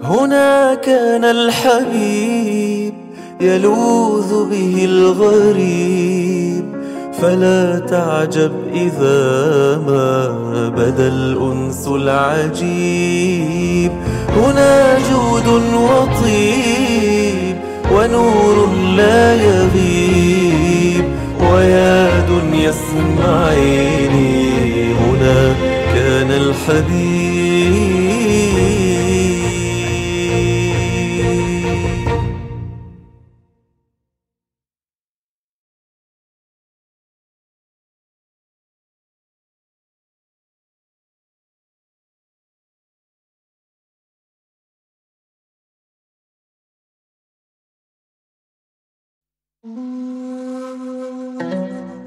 هنا كان الحبيب يلوذ به الغريب فلا تعجب إذا ما بدا الأنس العجيب. هنا جود وطيب ونور لا يغيب ويا دنيا اسمعيني هنا كان الحبيب.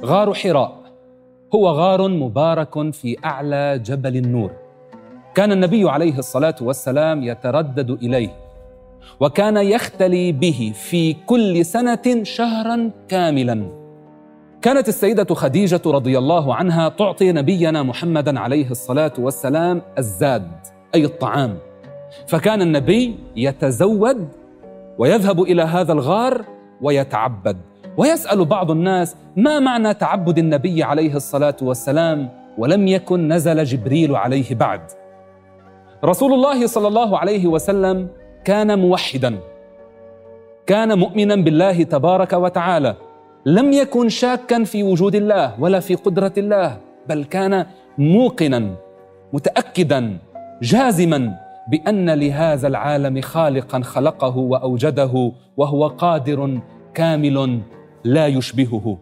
غار حراء هو غار مبارك في أعلى جبل النور. كان النبي عليه الصلاة والسلام يتردد إليه وكان يختلي به في كل سنة شهرا كاملا. كانت السيدة خديجة رضي الله عنها تعطي نبينا محمدا عليه الصلاة والسلام الزاد أي الطعام. فكان النبي يتزود ويذهب إلى هذا الغار ويتعبد. ويسأل بعض الناس ما معنى تعبد النبي عليه الصلاة والسلام ولم يكن نزل جبريل عليه بعد. رسول الله صلى الله عليه وسلم كان موحدا. كان مؤمنا بالله تبارك وتعالى. لم يكن شاكا في وجود الله ولا في قدرة الله بل كان موقنا متأكدا جازما. بأن لهذا العالم خالقا خلقه وأوجده وهو قادر كامل لا يشبهه.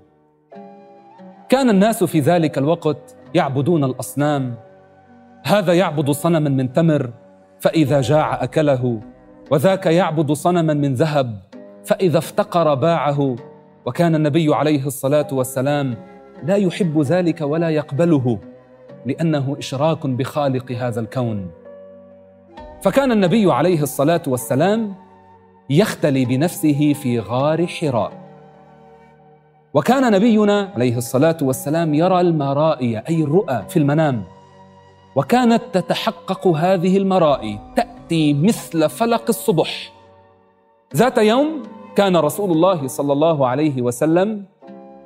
كان الناس في ذلك الوقت يعبدون الأصنام. هذا يعبد صنما من تمر فإذا جاع أكله وذاك يعبد صنما من ذهب فإذا افتقر باعه. وكان النبي عليه الصلاة والسلام لا يحب ذلك ولا يقبله لأنه إشراك بخالق هذا الكون. فكان النبي عليه الصلاة والسلام يختلي بنفسه في غار حراء. وكان نبينا عليه الصلاة والسلام يرى المرائي أي الرؤى في المنام. وكانت تتحقق هذه المرائي تأتي مثل فلق الصبح. ذات يوم كان رسول الله صلى الله عليه وسلم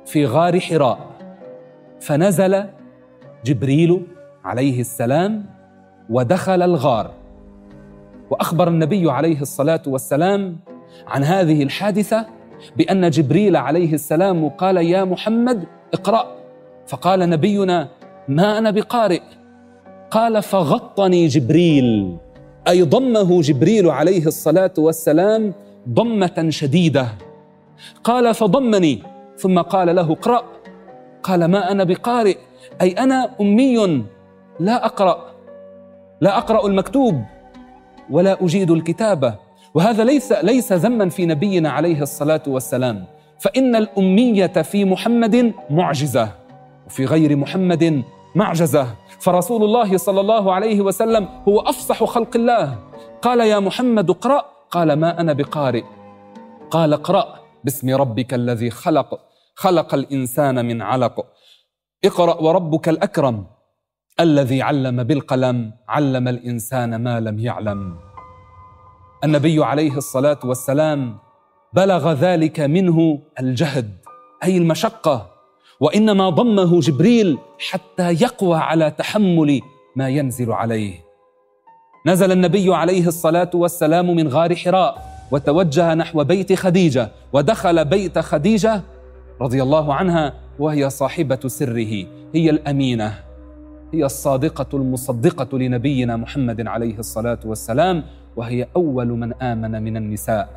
في غار حراء. فنزل جبريل عليه السلام ودخل الغار. وأخبر النبي عليه الصلاة والسلام عن هذه الحادثة بأن جبريل عليه السلام قال يا محمد اقرأ. فقال نبينا ما أنا بقارئ. قال فغطني جبريل. أي ضمه جبريل عليه الصلاة والسلام ضمة شديدة. قال فضمني. ثم قال له اقرأ. قال ما أنا بقارئ. أي أنا أمي. لا أقرأ. لا أقرأ المكتوب. ولا أجيد الكتابة. وهذا ليس ليس ذما في نبينا عليه الصلاة والسلام. فإن الأمية في محمد معجزة وفي غير محمد معجزة. فرسول الله صلى الله عليه وسلم هو أفصح خلق الله. قال يا محمد اقرأ. قال ما أنا بقارئ. قال اقرأ. باسم ربك الذي خلق. خلق الإنسان من علق. اقرأ وربك الأكرم. الذي علم بالقلم علم الإنسان ما لم يعلم. النبي عليه الصلاة والسلام بلغ ذلك منه الجهد أي المشقة وإنما ضمه جبريل حتى يقوى على تحمل ما ينزل عليه. نزل النبي عليه الصلاة والسلام من غار حراء وتوجه نحو بيت خديجة ودخل بيت خديجة رضي الله عنها وهي صاحبة سره هي الأمينة. هي الصادقة المصدقة لنبينا محمد عليه الصلاة والسلام وهي أول من آمن من النساء.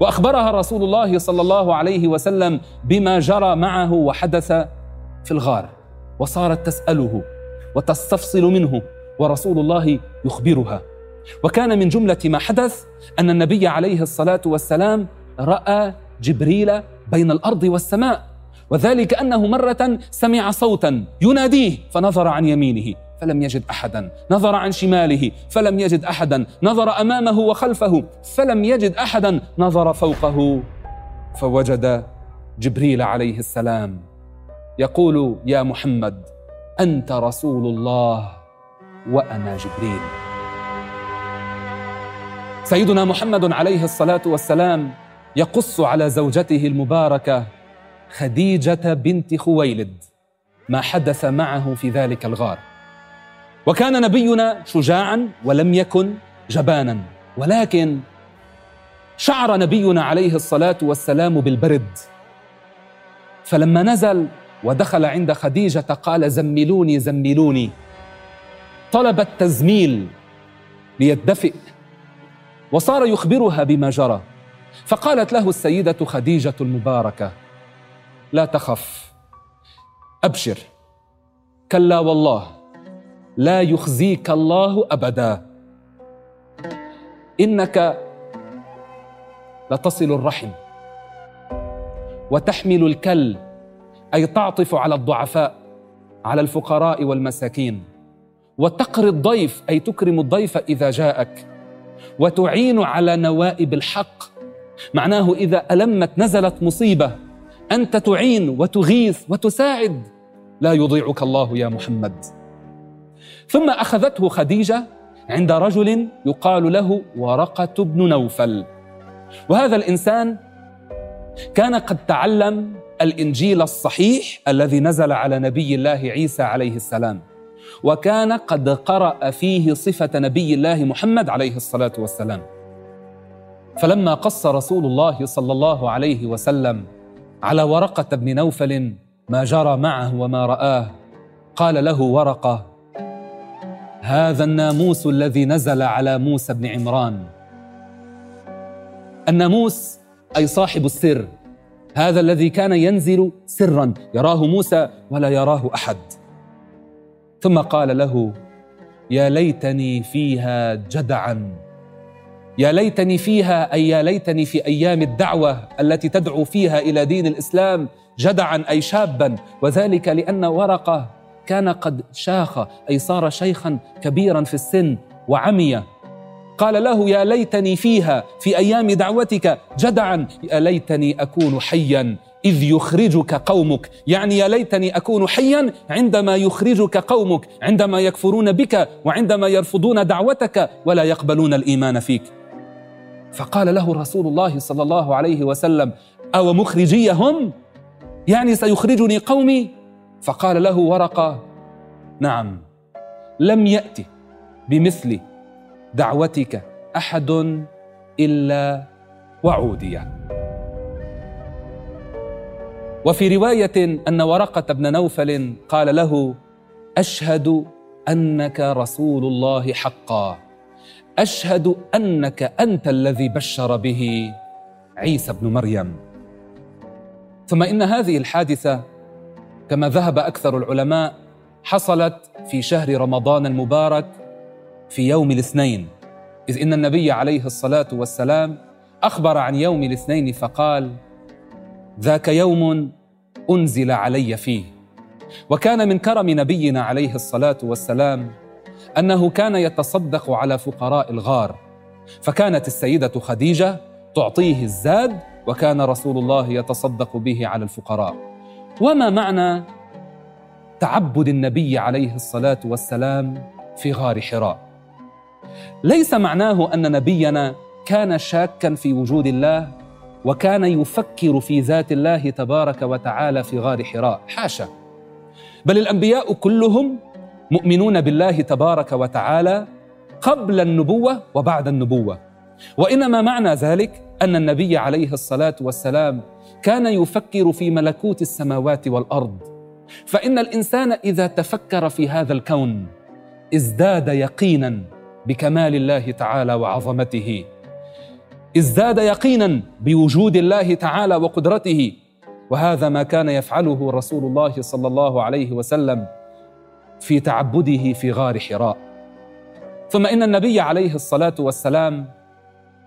وأخبرها رسول الله صلى الله عليه وسلم بما جرى معه وحدث في الغار وصارت تسأله وتستفصل منه ورسول الله يخبرها. وكان من جملة ما حدث أن النبي عليه الصلاة والسلام رأى جبريل بين الأرض والسماء. وذلك أنه مرة سمع صوتا يناديه فنظر عن يمينه فلم يجد أحدا. نظر عن شماله فلم يجد أحدا. نظر أمامه وخلفه فلم يجد أحدا. نظر فوقه فوجد جبريل عليه السلام يقول يا محمد أنت رسول الله وأنا جبريل. سيدنا محمد عليه الصلاة والسلام يقص على زوجته المباركة خديجة بنت خويلد ما حدث معه في ذلك الغار. وكان نبينا شجاعا ولم يكن جبانا ولكن شعر نبينا عليه الصلاة والسلام بالبرد. فلما نزل ودخل عند خديجة قال زملوني زملوني طلب التزميل ليدفئ وصار يخبرها بما جرى. فقالت له السيدة خديجة المباركة لا تخف. أبشر. كلا والله لا يخزيك الله أبدا. إنك لتصل الرحم. وتحمل الكل أي تعطف على الضعفاء على الفقراء والمساكين. وتقري الضيف أي تكرم الضيف إذا جاءك. وتعين على نوائب الحق. معناه إذا ألمت نزلت مصيبة. أنت تعين وتغيث وتساعد. لا يضيعك الله يا محمد. ثم أخذته خديجة عند رجل يقال له ورقة بن نوفل. وهذا الإنسان كان قد تعلم الإنجيل الصحيح الذي نزل على نبي الله عيسى عليه السلام وكان قد قرأ فيه صفة نبي الله محمد عليه الصلاة والسلام. فلما قص رسول الله صلى الله عليه وسلم على ورقة بن نوفل ما جرى معه وما رآه. قال له ورقة هذا الناموس الذي نزل على موسى بن عمران. الناموس أي صاحب السر هذا الذي كان ينزل سرا يراه موسى ولا يراه أحد. ثم قال له يا ليتني فيها جدعا. يا ليتني فيها أي يا ليتني في أيام الدعوة التي تدعو فيها إلى دين الإسلام جدعا أي شابا. وذلك لأن ورقة كان قد شاخ أي صار شيخا كبيرا في السن وعمي. قال له يا ليتني فيها في أيام دعوتك جدعا. يا ليتني أكون حيا إذ يخرجك قومك. يعني يا ليتني أكون حيا عندما يخرجك قومك عندما يكفرون بك وعندما يرفضون دعوتك ولا يقبلون الإيمان فيك. فقال له رسول الله صلى الله عليه وسلم أو مخرجي هم يعني سيخرجني قومي؟ فقال له ورقة نعم لم يأتي بمثل دعوتك أحد إلا وعوديه وفي رواية أن ورقة بن نوفل قال له أشهد أنك رسول الله حقا. أشهد أنك أنت الذي بشر به عيسى بن مريم. ثم إن هذه الحادثة كما ذهب أكثر العلماء حصلت في شهر رمضان المبارك في يوم الاثنين إذ إن النبي عليه الصلاة والسلام أخبر عن يوم الاثنين فقال ذاك يوم أنزل علي فيه وكان من كرم نبينا عليه الصلاة والسلام أنه كان يتصدق على فقراء الغار فكانت السيدة خديجة تعطيه الزاد وكان رسول الله يتصدق به على الفقراء. وما معنى تعبد النبي عليه الصلاة والسلام في غار حراء؟ ليس معناه أن نبينا كان شاكا في وجود الله وكان يفكر في ذات الله تبارك وتعالى في غار حراء. حاشا. بل الأنبياء كلهم مؤمنون بالله تبارك وتعالى قبل النبوة وبعد النبوة. وإنما معنى ذلك أن النبي عليه الصلاة والسلام كان يفكر في ملكوت السماوات والأرض. فإن الإنسان إذا تفكر في هذا الكون ازداد يقينا بكمال الله تعالى وعظمته. ازداد يقينا بوجود الله تعالى وقدرته. وهذا ما كان يفعله رسول الله صلى الله عليه وسلم. في تعبده في غار حراء. ثم إن النبي عليه الصلاة والسلام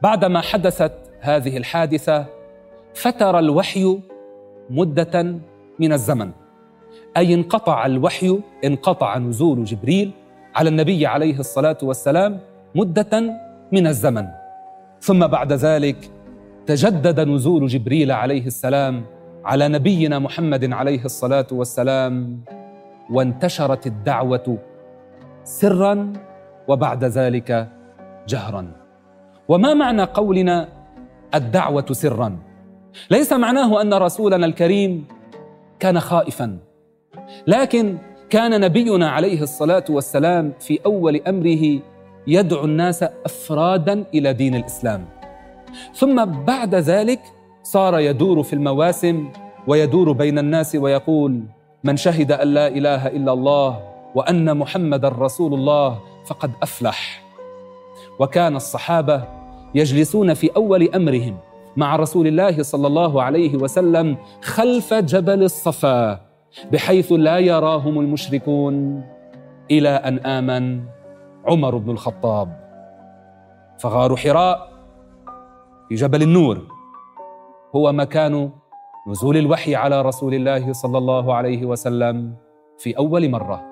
بعدما حدثت هذه الحادثة فتر الوحي مدة من الزمن أي انقطع الوحي انقطع نزول جبريل على النبي عليه الصلاة والسلام مدة من الزمن. ثم بعد ذلك تجدد نزول جبريل عليه السلام على نبينا محمد عليه الصلاة والسلام وانتشرت الدعوة سرا وبعد ذلك جهرا. وما معنى قولنا الدعوة سرا؟ ليس معناه أن رسولنا الكريم كان خائفا لكن كان نبينا عليه الصلاة والسلام في أول أمره يدعو الناس افرادا إلى دين الإسلام. ثم بعد ذلك صار يدور في المواسم ويدور بين الناس ويقول من شهد أن لا إله إلا الله وأن محمدا رسول الله فقد أفلح. وكان الصحابة يجلسون في أول أمرهم مع رسول الله صلى الله عليه وسلم خلف جبل الصفا بحيث لا يراهم المشركون إلى أن آمن عمر بن الخطاب. فغار حراء في جبل النور هو مكان نزول الوحي على رسول الله صلى الله عليه وسلم في أول مرة.